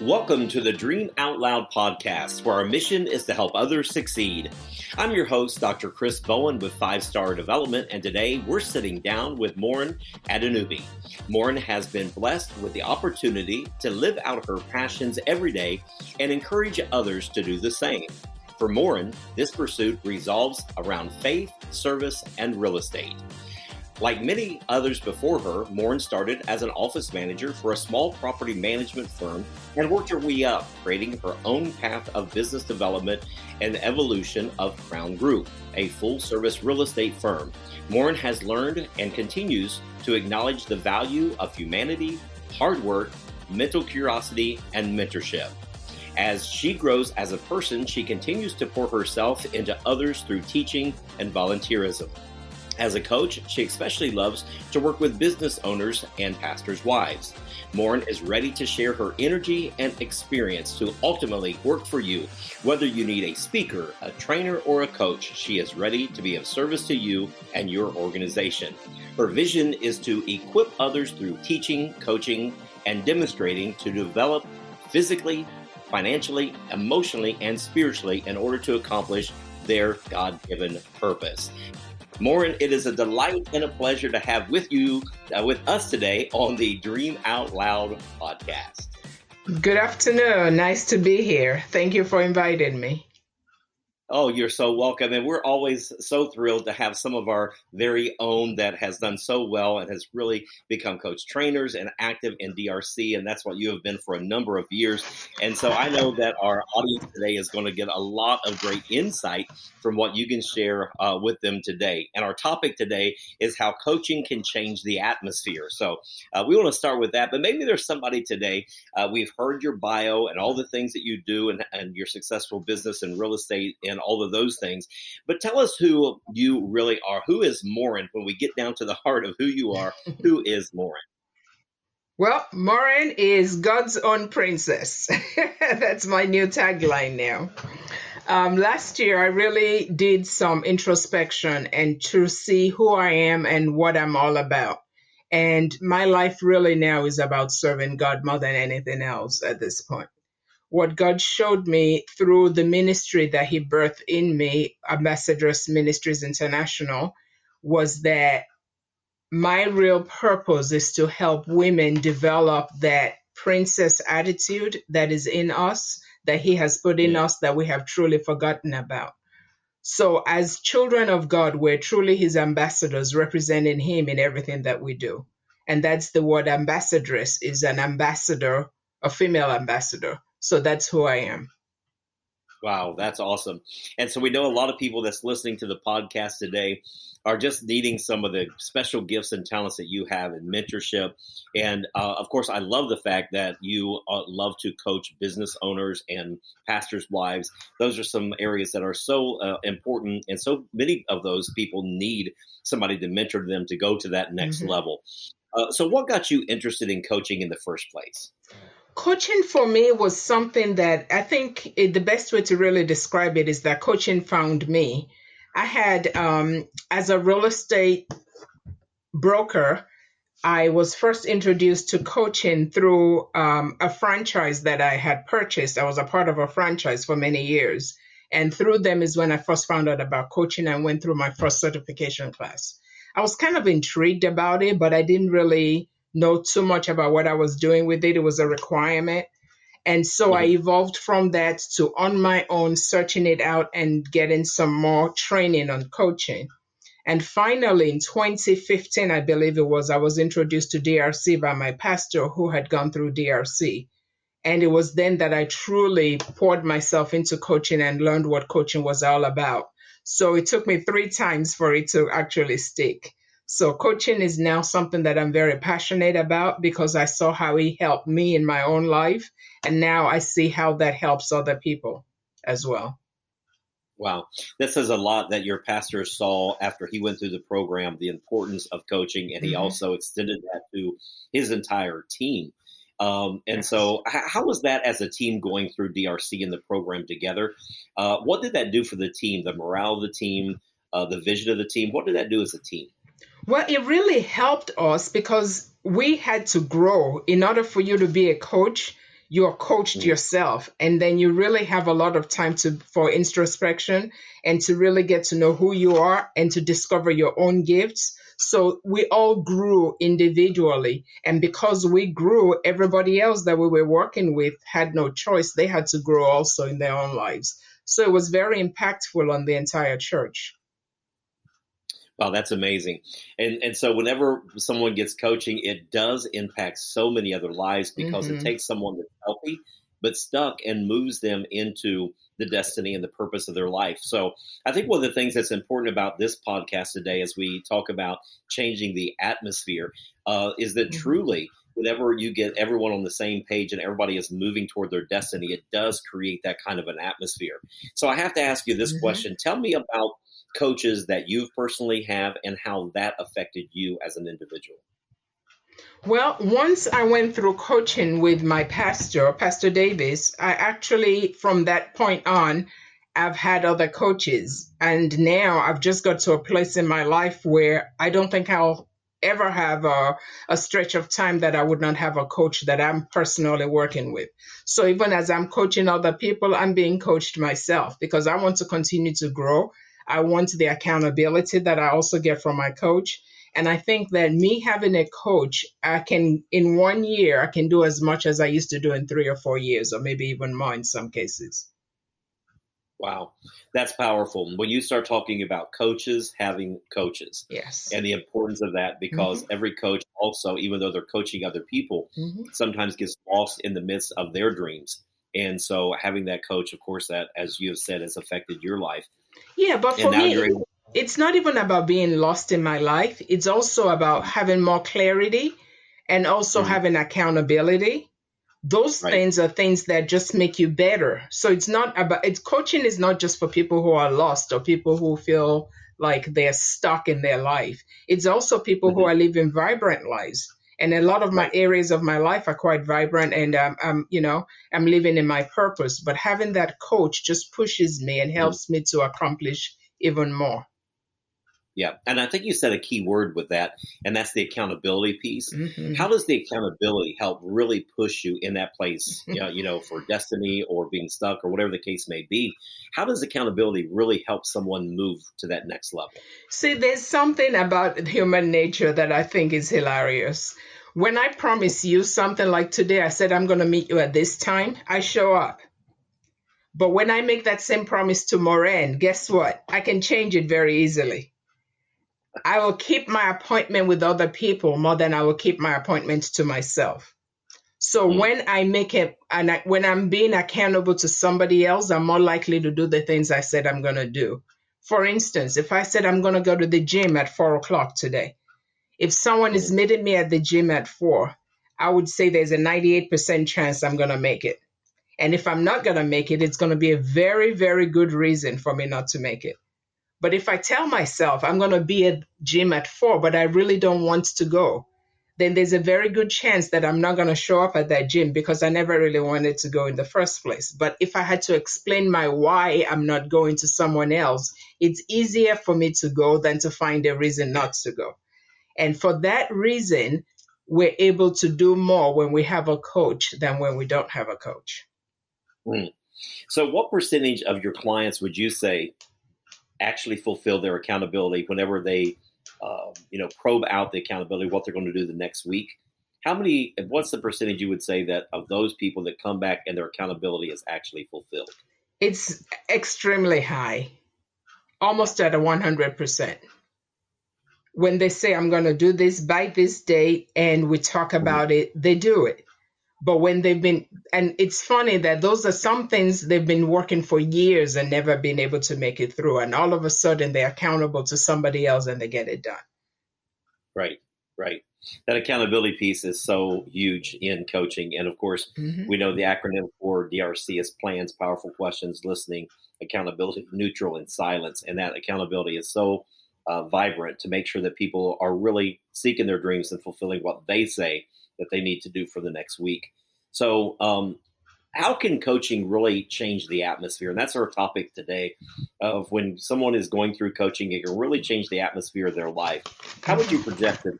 Welcome to the Dream Out Loud podcast, where our mission is to help others succeed. I'm your host, Dr. Chris Bowen with Five Star Development, and today we're sitting down with Moren Adenubi. Moren has been blessed with the opportunity to live out her passions every day and encourage others to do the same. For Moren, this pursuit revolves around faith, service, and real estate. Like many others before her, Moren started as an office manager for a small property management firm and worked her way up, creating her own path of business development and evolution of Crown Group, a full service real estate firm. Moren has learned and continues to acknowledge the value of humanity, hard work, mental curiosity, and mentorship. As she grows as a person, she continues to pour herself into others through teaching and volunteerism. As a coach, she especially loves to work with business owners and pastors' wives. Moren is ready to share her energy and experience to ultimately work for you. Whether you need a speaker, a trainer, or a coach, she is ready to be of service to you and your organization. Her vision is to equip others through teaching, coaching, and demonstrating to develop physically, financially, emotionally, and spiritually in order to accomplish their God given purpose. Moren, it is a delight and a pleasure to have with you, uh, with us today on the Dream Out Loud podcast. Good afternoon. Nice to be here. Thank you for inviting me. Oh, you're so welcome. And we're always so thrilled to have some of our very own that has done so well and has really become coach trainers and active in DRC. And that's what you have been for a number of years. And so I know that our audience today is going to get a lot of great insight from what you can share uh, with them today. And our topic today is how coaching can change the atmosphere. So uh, we want to start with that. But maybe there's somebody today, uh, we've heard your bio and all the things that you do and, and your successful business and real estate and all of those things. But tell us who you really are. Who is Moren when we get down to the heart of who you are? who is Moren? Well, Moren is God's own princess. That's my new tagline now. Um, last year, I really did some introspection and to see who I am and what I'm all about. And my life really now is about serving God more than anything else at this point what God showed me through the ministry that He birthed in me, Ambassadress Ministries International, was that my real purpose is to help women develop that princess attitude that is in us, that He has put in us, that we have truly forgotten about. So, as children of God, we're truly His ambassadors, representing Him in everything that we do. And that's the word ambassadress is an ambassador, a female ambassador so that's who I am. Wow, that's awesome. And so we know a lot of people that's listening to the podcast today are just needing some of the special gifts and talents that you have in mentorship. And uh, of course, I love the fact that you uh, love to coach business owners and pastors' wives. Those are some areas that are so uh, important, and so many of those people need somebody to mentor them to go to that next mm-hmm. level. Uh, so, what got you interested in coaching in the first place? Coaching for me was something that I think it, the best way to really describe it is that coaching found me. I had, um, as a real estate broker, I was first introduced to coaching through um, a franchise that I had purchased. I was a part of a franchise for many years. And through them is when I first found out about coaching and went through my first certification class. I was kind of intrigued about it, but I didn't really know too much about what I was doing with it. It was a requirement. And so mm-hmm. I evolved from that to on my own searching it out and getting some more training on coaching. And finally, in 2015, I believe it was, I was introduced to DRC by my pastor who had gone through DRC. And it was then that I truly poured myself into coaching and learned what coaching was all about. So it took me three times for it to actually stick. So coaching is now something that I'm very passionate about because I saw how he helped me in my own life. And now I see how that helps other people as well. Wow. That says a lot that your pastor saw after he went through the program, the importance of coaching, and he mm-hmm. also extended that to his entire team. Um, and so, how was that as a team going through DRC and the program together? Uh, what did that do for the team, the morale of the team, uh, the vision of the team? What did that do as a team? Well, it really helped us because we had to grow. In order for you to be a coach, you're coached mm-hmm. yourself and then you really have a lot of time to for introspection and to really get to know who you are and to discover your own gifts so we all grew individually and because we grew everybody else that we were working with had no choice they had to grow also in their own lives so it was very impactful on the entire church Wow, that's amazing. And and so whenever someone gets coaching, it does impact so many other lives because mm-hmm. it takes someone that's healthy but stuck and moves them into the destiny and the purpose of their life. So I think one of the things that's important about this podcast today as we talk about changing the atmosphere uh, is that mm-hmm. truly whenever you get everyone on the same page and everybody is moving toward their destiny, it does create that kind of an atmosphere. So I have to ask you this mm-hmm. question. Tell me about coaches that you've personally have and how that affected you as an individual? Well, once I went through coaching with my pastor, Pastor Davis, I actually, from that point on, I've had other coaches. And now I've just got to a place in my life where I don't think I'll ever have a, a stretch of time that I would not have a coach that I'm personally working with. So even as I'm coaching other people, I'm being coached myself because I want to continue to grow I want the accountability that I also get from my coach. And I think that me having a coach, I can, in one year, I can do as much as I used to do in three or four years, or maybe even more in some cases. Wow, that's powerful. When you start talking about coaches having coaches, yes, and the importance of that, because mm-hmm. every coach also, even though they're coaching other people, mm-hmm. sometimes gets lost in the midst of their dreams. And so, having that coach, of course, that as you have said, has affected your life. Yeah, but for me, it's not even about being lost in my life. It's also about having more clarity and also mm-hmm. having accountability. Those right. things are things that just make you better. So it's not about it's coaching is not just for people who are lost or people who feel like they're stuck in their life. It's also people mm-hmm. who are living vibrant lives. And a lot of my areas of my life are quite vibrant and um, I'm, you know, I'm living in my purpose. But having that coach just pushes me and helps mm-hmm. me to accomplish even more. Yeah, and I think you said a key word with that, and that's the accountability piece. Mm-hmm. How does the accountability help really push you in that place, you, know, you know, for destiny or being stuck or whatever the case may be? How does accountability really help someone move to that next level? See, there's something about human nature that I think is hilarious. When I promise you something like today, I said I'm going to meet you at this time, I show up. But when I make that same promise to Moren, guess what? I can change it very easily. I will keep my appointment with other people more than I will keep my appointment to myself. So mm. when I make it, and I, when I'm being accountable to somebody else, I'm more likely to do the things I said I'm going to do. For instance, if I said I'm going to go to the gym at four o'clock today, if someone is mm. meeting me at the gym at four, I would say there's a 98% chance I'm going to make it. And if I'm not going to make it, it's going to be a very, very good reason for me not to make it. But if I tell myself I'm going to be at gym at four, but I really don't want to go, then there's a very good chance that I'm not going to show up at that gym because I never really wanted to go in the first place. But if I had to explain my why I'm not going to someone else, it's easier for me to go than to find a reason not to go. And for that reason, we're able to do more when we have a coach than when we don't have a coach. Mm. So, what percentage of your clients would you say actually fulfill their accountability whenever they, uh, you know, probe out the accountability, what they're going to do the next week. How many? What's the percentage you would say that of those people that come back and their accountability is actually fulfilled? It's extremely high, almost at a one hundred percent. When they say I'm going to do this by this date and we talk about mm-hmm. it, they do it but when they've been and it's funny that those are some things they've been working for years and never been able to make it through. And all of a sudden they're accountable to somebody else and they get it done. Right right. That accountability piece is so huge in coaching. And of course mm-hmm. we know the acronym for drc is plans powerful questions listening accountability neutral and silence. And that accountability is so uh, vibrant to make sure that people are really seeking their dreams and fulfilling what they say that they need to do for the next week. So, um, how can coaching really change the atmosphere? And that's our topic today of when someone is going through coaching, it can really change the atmosphere of their life. How would you project it?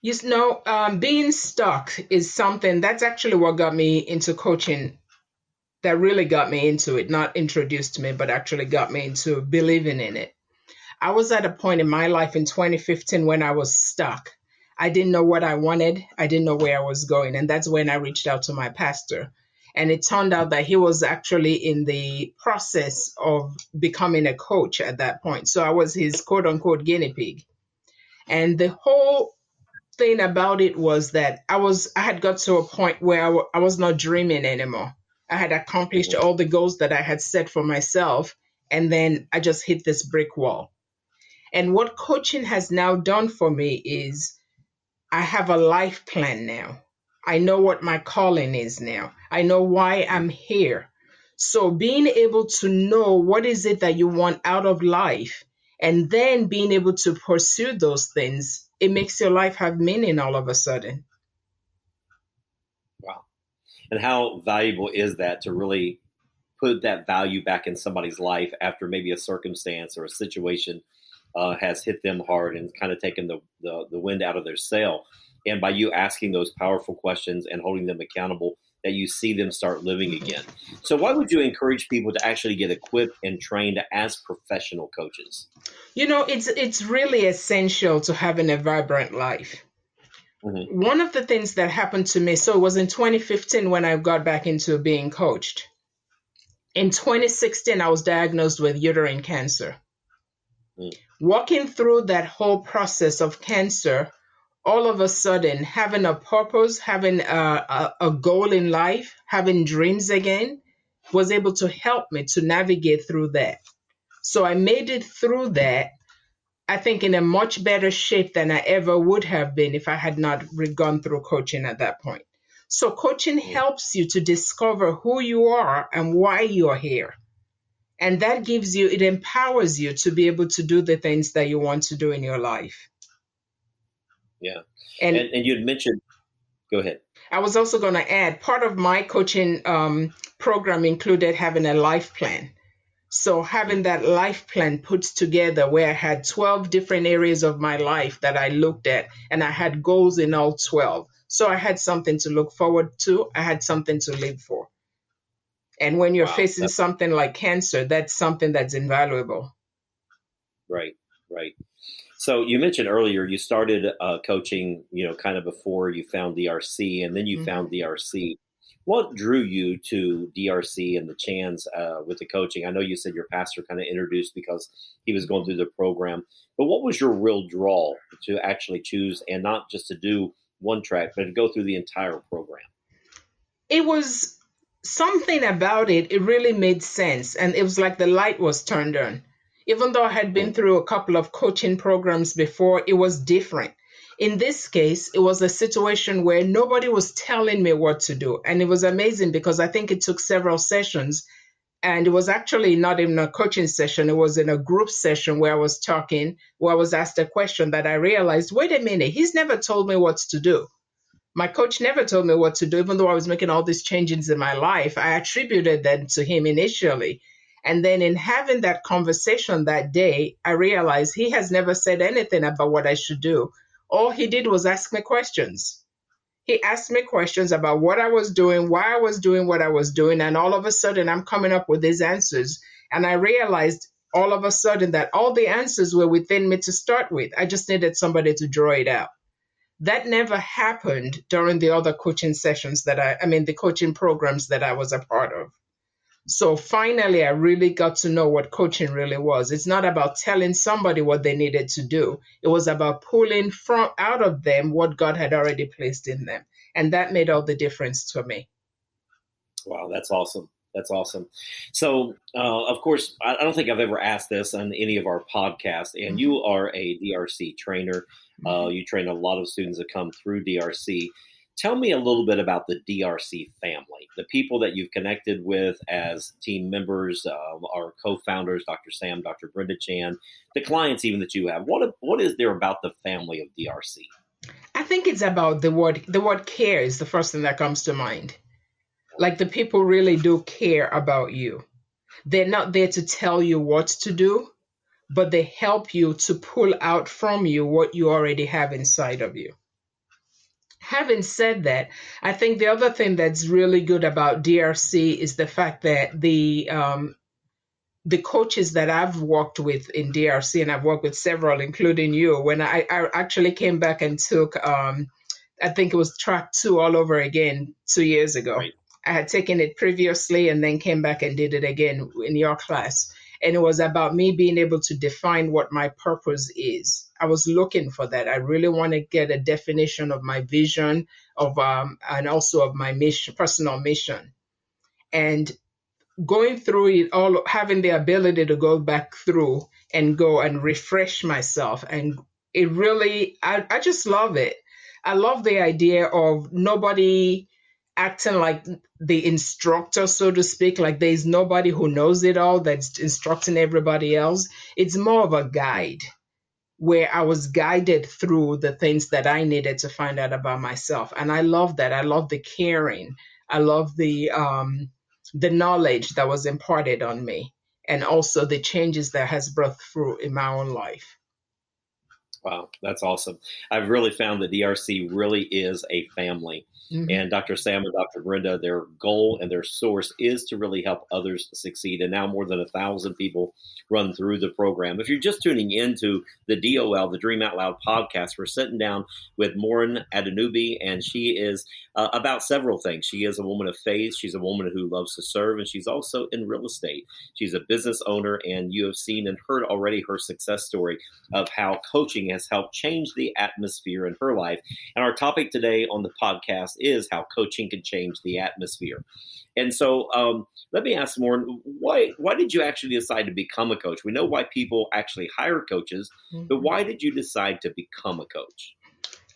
You know, um, being stuck is something that's actually what got me into coaching. That really got me into it, not introduced me, but actually got me into believing in it. I was at a point in my life in 2015 when I was stuck. I didn't know what I wanted. I didn't know where I was going. And that's when I reached out to my pastor. And it turned out that he was actually in the process of becoming a coach at that point. So I was his quote unquote guinea pig. And the whole thing about it was that I was I had got to a point where I, w- I was not dreaming anymore. I had accomplished mm-hmm. all the goals that I had set for myself, and then I just hit this brick wall. And what coaching has now done for me is I have a life plan now. I know what my calling is now. I know why mm-hmm. I'm here. So being able to know what is it that you want out of life and then being able to pursue those things it makes your life have meaning all of a sudden. And how valuable is that to really put that value back in somebody's life after maybe a circumstance or a situation uh, has hit them hard and kind of taken the, the, the wind out of their sail? And by you asking those powerful questions and holding them accountable, that you see them start living again. So, why would you encourage people to actually get equipped and trained as professional coaches? You know, it's it's really essential to having a vibrant life. Mm-hmm. One of the things that happened to me, so it was in 2015 when I got back into being coached. In 2016, I was diagnosed with uterine cancer. Mm. Walking through that whole process of cancer, all of a sudden having a purpose, having a, a, a, goal in life, having dreams again, was able to help me to navigate through that. So I made it through that, I think, in a much better shape than I ever would have been if I had not gone through coaching at that point. So coaching helps you to discover who you are and why you're here. And that gives you, it empowers you to be able to do the things that you want to do in your life. Yeah. And, and, and you had mentioned, go ahead. I was also going to add part of my coaching um, program included having a life plan. So having that life plan put together where I had 12 different areas of my life that I looked at and I had goals in all 12. So I had something to look forward to. I had something to live for. And when you're wow, facing something like cancer, that's something that's invaluable. Right, right. So you mentioned earlier you started uh, coaching, you know, kind of before you found DRC, and then you mm-hmm. found DRC. What drew you to DRC and the Chands uh, with the coaching? I know you said your pastor kind of introduced because he was going through the program, but what was your real draw to actually choose and not just to do one track, but to go through the entire program? It was something about it. It really made sense, and it was like the light was turned on even though I had been through a couple of coaching programs before, it was different. In this case, it was a situation where nobody was telling me what to do. And it was amazing because I think it took several sessions. And it was actually not even a coaching session, it was in a group session where I was talking, where I was asked a question that I realized wait a minute, he's never told me what to do. My coach never told me what to do, even though I was making all these changes in my life. I attributed them to him initially. And then in having that conversation that day, I realized he has never said anything about what I should do. All he did was ask me questions. He asked me questions about what I was doing, why I was doing what I was doing, and all of a sudden I'm coming up with these answers. And I realized all of a sudden that all the answers were within me to start with. I just needed somebody to draw it out. That never happened during the other coaching sessions that I, I mean, the coaching programs that I was a part of. So finally, I really got to know what coaching really was. It's not about telling somebody what they needed to do. It was about pulling from out of them what God had already placed in them. And that made all the difference to me. Wow, that's awesome. That's awesome. So, uh, of course, I, don't think I've ever asked this on any of our podcasts, and you are a DRC trainer. Uh, mm-hmm. you train a lot of students that come through DRC. Tell me a little bit about the DRC family, the people that you've connected with as team members, uh, our co-founders, Dr. Sam, Dr. Brenda Chand, the clients even that you have. What what is there about the family of DRC? I think it's about the word the word care is the first thing that comes to mind. Like the people really do care about you. They're not there to tell you what to do, but they help you to pull out from you what you already have inside of you. Having said that, I think the other thing that's really good about DRC is the fact that the um, the coaches that I've worked with in DRC, and I've worked with several, including you, when I, I actually came back and took, um, I think it was track two all over again two years ago. Right. I had taken it previously and then came back and did it again in your class. And it was about me being able to define what my purpose is. I was looking for that. I really want to get a definition of my vision of um, and also of my mission, personal mission. And going through it all, having the ability to go back through and go and refresh myself. And it really, I, I just love it. I love the idea of nobody acting like the instructor, so to speak, like there's nobody who knows it all that's instructing everybody else. It's more of a guide where I was guided through the things that I needed to find out about myself. And I love that. I love the caring. I love the um, the knowledge that was imparted on me and also the changes that has brought through in my own life. Wow, that's awesome. I've really found that DRC really is a family. Mm-hmm. And Dr. Sam and Dr. Brenda, their goal and their source is to really help others succeed. And now more than a thousand people run through the program. If you're just tuning into the DOL, the Dream Out Loud podcast, we're sitting down with Moren Adenubi, and she is uh, about several things. She is a woman of faith. She's a woman who loves to serve, and she's also in real estate. She's a business owner, and you have seen and heard already her success story of how coaching has helped change the atmosphere in her life. And our topic today on the podcast is how coaching can change the atmosphere. And so, um, let me ask more: why why did you actually decide to become a coach? We know why people actually hire coaches, mm-hmm. but why did you decide to become a coach?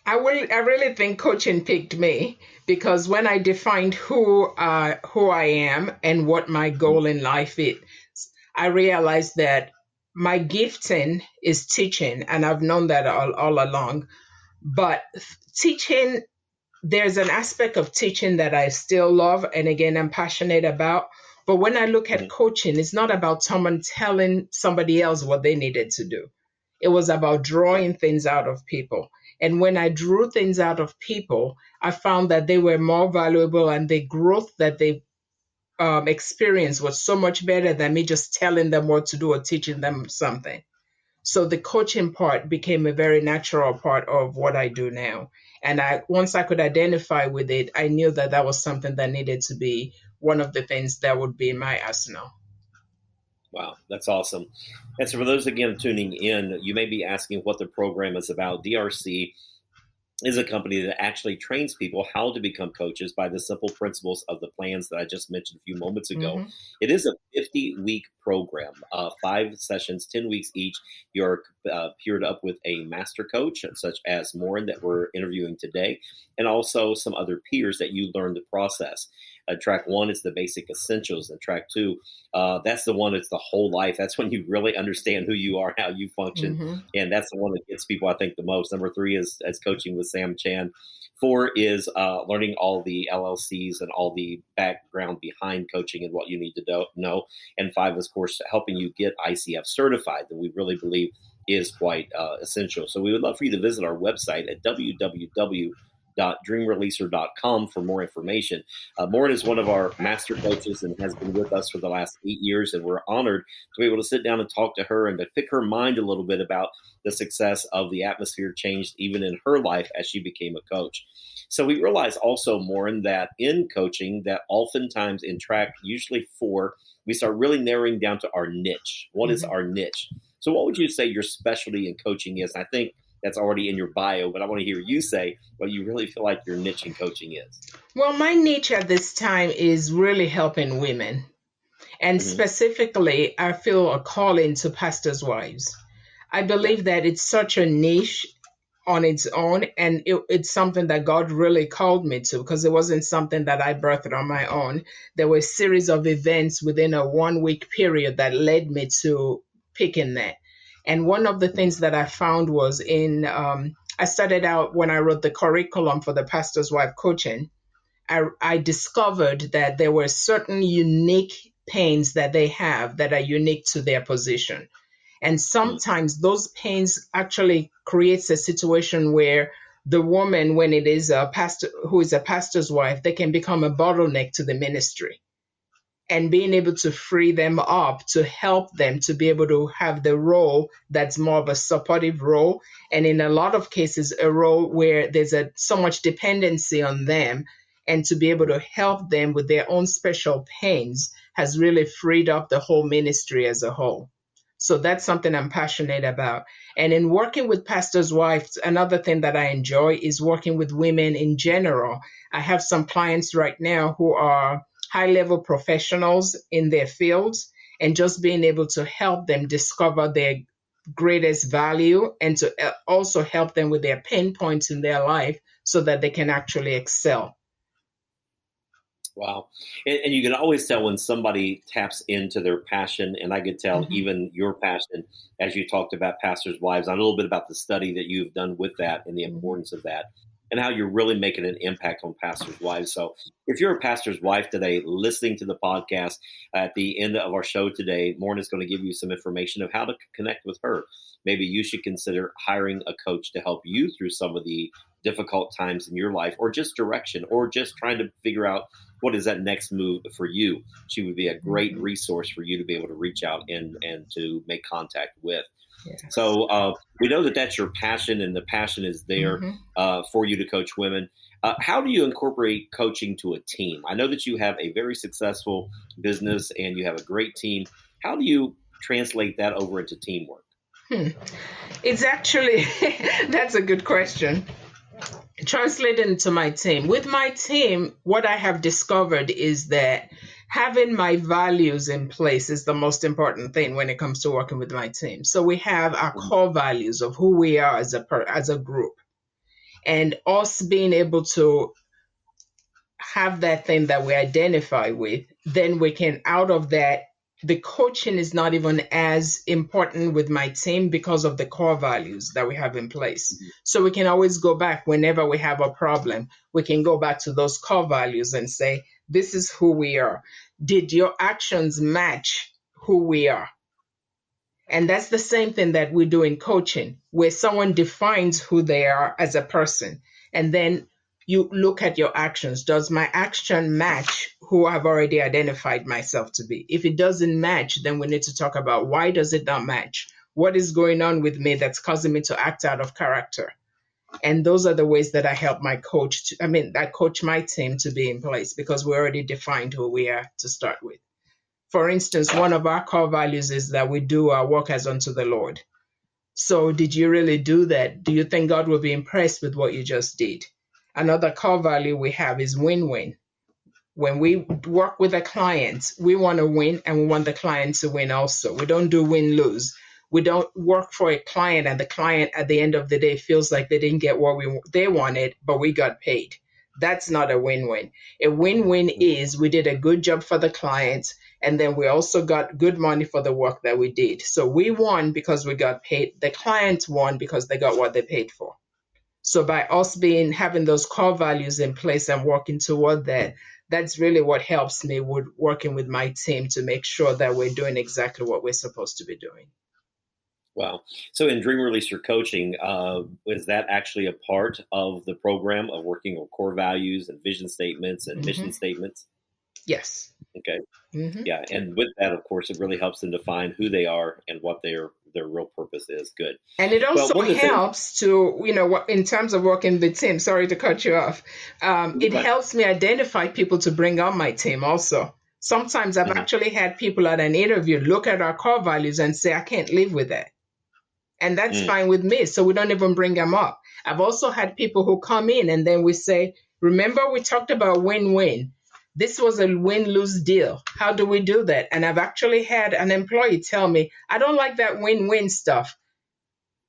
I will. I really think coaching picked me because when I defined who uh, who I am and what my goal in life is, I realized that my gifting is teaching, and I've known that all, all along. But teaching, there's an aspect of teaching that I still love, and again, I'm passionate about. But when I look at mm. coaching, it's not about someone telling somebody else what they needed to do. It was about drawing things out of people and when I drew things out of people, I found that they were more valuable and the growth that they um, experienced was so much better than me just telling them what to do or teaching them something. So the coaching part became a very natural part of what I do now. And I once I could identify with it, I knew that that was something that needed to be one of the things that would be in my arsenal. Wow, that's awesome. And so, for those again tuning in, you may be asking what the program is about. DRC is a company that actually trains people how to become coaches by the simple principles of the plans that I just mentioned a few moments ago. Mm-hmm. It is a 50 week program, uh, five sessions, 10 weeks each. You're uh, paired up with a master coach, such as Moren, that we're interviewing today, and also some other peers that you learn the process. Uh, track one is the basic essentials, and track two, uh, that's the one that's the whole life. That's when you really understand who you are, how you function, mm-hmm. and that's the one that gets people, I think, the most. Number three is as coaching with Sam Chand. Four is uh, learning all the LLCs and all the background behind coaching and what you need to do, know. And five is, of course, helping you get ICF certified that we really believe is quite uh, essential. So we would love for you to visit our website at www www.dreamreleaser.com for more information. Uh, Moren is one of our master coaches and has been with us for the last eight years, and we're honored to be able to sit down and talk to her and to pick her mind a little bit about the success of the atmosphere changed even in her life as she became a coach. So we realize also, Moren, that in coaching, that oftentimes in track, usually four, we start really narrowing down to our niche. What mm-hmm. is our niche? So, what would you say your specialty in coaching is? I think that's already in your bio, but I want to hear you say what you really feel like your niche in coaching is. Well, my niche at this time is really helping women. And mm-hmm. specifically, I feel a calling to pastors' wives. I believe that it's such a niche on its own, and it, it's something that God really called me to because it wasn't something that I birthed on my own. There were a series of events within a one week period that led me to picking that. And one of the things that I found was in, um, I started out when I wrote the curriculum for the pastor's wife coaching. I, I discovered that there were certain unique pains that they have that are unique to their position. And sometimes those pains actually creates a situation where the woman, when it is a pastor who is a pastor's wife, they can become a bottleneck to the ministry. And being able to free them up to help them to be able to have the role that's more of a supportive role. And in a lot of cases, a role where there's a so much dependency on them and to be able to help them with their own special pains has really freed up the whole ministry as a whole. So that's something I'm passionate about. And in working with pastors' wives, another thing that I enjoy is working with women in general. I have some clients right now who are high level professionals in their fields and just being able to help them discover their greatest value and to uh, also help them with their pain points in their life so that they can actually excel. Wow. And, and, you can always tell when somebody taps into their passion. And I could tell mm-hmm. even your passion, as you talked about pastors' wives, a little bit about the study that you've done with that and the mm-hmm. importance of that and how you're really making an impact on pastors' wives. So, if you're a pastor's wife today listening to the podcast at the end of our show today, Moren is going to give you some information of how to connect with her. Maybe you should consider hiring a coach to help you through some of the difficult times in your life, or just direction, or just trying to figure out what is that next move for you. She would be a great mm-hmm. resource for you to be able to reach out and, and to make contact with. So uh, we know that that's your passion, and the passion is there mm-hmm. uh, for you to coach women. Uh, how do you incorporate coaching to a team? I know that you have a very successful business and you have a great team. How do you translate that over into teamwork? Hmm. It's actually that's a good question. Translating to my team. With my team, what I have discovered is that having my values in place is the most important thing when it comes to working with my team. So we have our mm-hmm. core values of who we are as a per, as a group, and us being able to have that thing that we identify with, then we can out of that. The coaching is not even as important with my team because of the core values that we have in place. Mm-hmm. So we can always go back whenever we have a problem. We can go back to those core values and say, this is who we are. Did your actions match who we are? And that's the same thing that we do in coaching, where someone defines who they are as a person. And then you look at your actions. Does my action match who I've already identified myself to be? If it doesn't match, then we need to talk about why does it not match? What is going on with me that's causing me to act out of character? And those are the ways that I help my coach, to, I mean, I coach my team to be in place because we already defined who we are to start with. For instance, one of our core values is that we do our work as unto the Lord. So, did you really do that? Do you think God will be impressed with what you just did? Another core value we have is win win. When we work with a client, we want to win and we want the client to win also. We don't do win lose we don't work for a client and the client at the end of the day feels like they didn't get what we they wanted but we got paid. That's not a win-win. A win-win mm-hmm. is we did a good job for the client and then we also got good money for the work that we did. So we won because we got paid the client won because they got what they paid for. So by us being having those core values in place and working toward that that's really what helps me with working with my team to make sure that we're doing exactly what we're supposed to be doing Wow. So in Dream Releaser coaching, uh, is that actually a part of the program of working on core values and vision statements and mm-hmm. mission statements? Yes. Okay. Mm-hmm. Yeah, and with that, of course, it really helps them define who they are and what their their real purpose is. Good. And it also well, helps to you know in terms of working the team. Sorry to cut you off. Um, it helps me identify people to bring on my team also. Sometimes I've mm-hmm. actually had people at an interview look at our core values and say, I can't live with that. And that's mm. fine with me. So we don't even bring them up. I've also had people who come in and then we say, remember we talked about win-win. This was a win-lose deal. How do we do that? And I've actually had an employee tell me, I don't like that win-win stuff.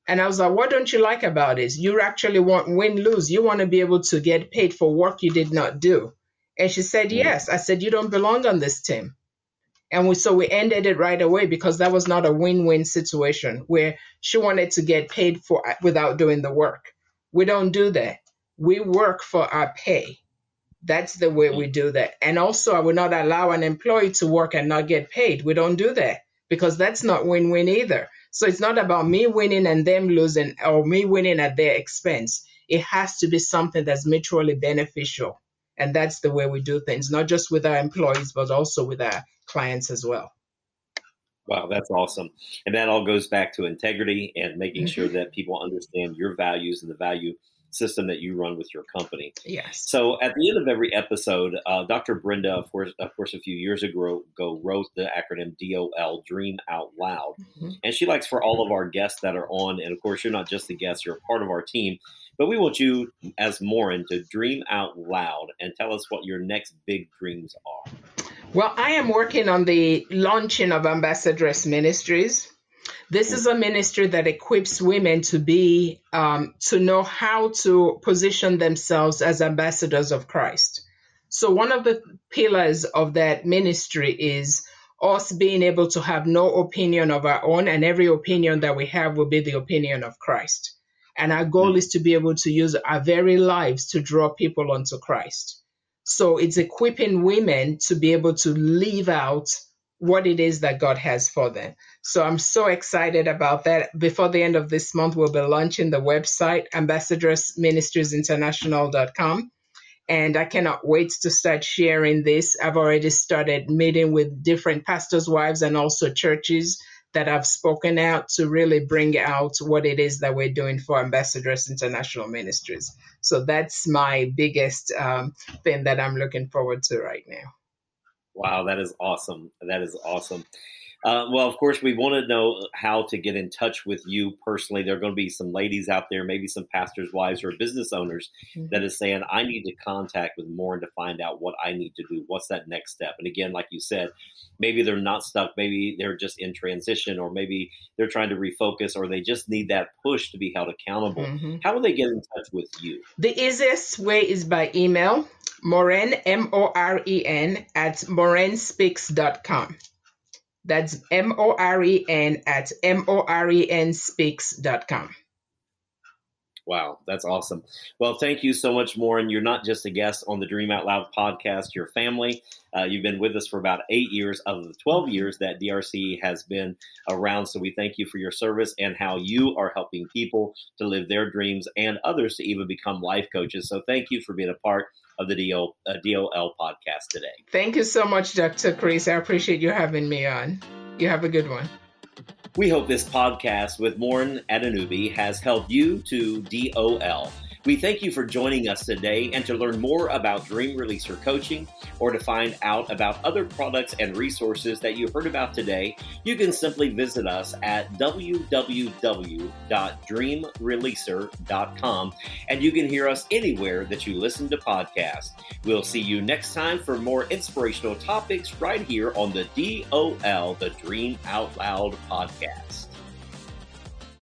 And I was like, what don't you like about it? You actually want win-lose. You want to be able to get paid for work you did not do. And she said, mm. yes. I said, you don't belong on this team. And we, so we ended it right away because that was not a win-win situation where she wanted to get paid for uh, without doing the work. We don't do that. We work for our pay. That's the way we mm. do that. And also, I would not allow an employee to work and not get paid. We don't do that because that's not win-win either. So it's not about me winning and them losing or me winning at their expense. it has to be something that's mutually beneficial. And that's the way we do things, not just with our employees, but also with our clients as well. Wow, that's awesome. And that all goes back to integrity and making mm-hmm. sure that people understand your values and the value system that you run with your company. Yes. So at the end of every episode, uh, Dr. Brenda, of course, of course, a few years ago, ago wrote the acronym DOL, Dream Out Loud, mm-hmm. and she likes for all of our guests that are on, and of course, you're not just a guest; you're a part of our team. But we want you, as Moren, to dream out loud and tell us what your next big dreams are. Well, I am working on the launching of Ambassadress Ministries. This is a ministry that equips women to be, um, to know how to position themselves as ambassadors of Christ. So, one of the pillars of that ministry is us being able to have no opinion of our own, and every opinion that we have will be the opinion of Christ. And our goal is to be able to use our very lives to draw people onto Christ. So, it's equipping women to be able to live out what it is that God has for them. So I'm so excited about that. Before the end of this month, we'll be launching the website, ambassadressministriesinternational.com. And I cannot wait to start sharing this. I've already started meeting with different pastors' wives and also churches that I've spoken out to really bring out what it is that we're doing for Ambassadress International Ministries. So that's my biggest um, thing that I'm looking forward to right now. Wow, that is awesome. That is awesome. Uh, well, of course, we want to know how to get in touch with you personally. There are going to be some ladies out there, maybe some pastors' wives or business owners mm-hmm. that is saying, I need to contact with Moren to find out what I need to do. What's that next step? And again, like you said, maybe they're not stuck. Maybe they're just in transition, or maybe they're trying to refocus, or they just need that push to be held accountable. Mm-hmm. How will they get in touch with you? The easiest way is by email. Moren, M O R E N, at morenspeaks.com. That's M O R E N at M O R E N speaks.com. Wow, that's awesome. Well, thank you so much, Moren. You're not just a guest on the Dream Out Loud podcast, you're family. Uh, you've been with us for about eight years out of the 12 years that DRC has been around. So we thank you for your service and how you are helping people to live their dreams and others to even become life coaches. So thank you for being a part of the DO, uh, DOL podcast today. Thank you so much, Dr. Chris. I appreciate you having me on. You have a good one. We hope this podcast with Moren Adenubi has helped you to DOL. We thank you for joining us today and to learn more about Dream Releaser coaching or to find out about other products and resources that you heard about today, you can simply visit us at www.dreamreleaser.com and you can hear us anywhere that you listen to podcasts. We'll see you next time for more inspirational topics right here on the DOL, the Dream Out Loud podcast.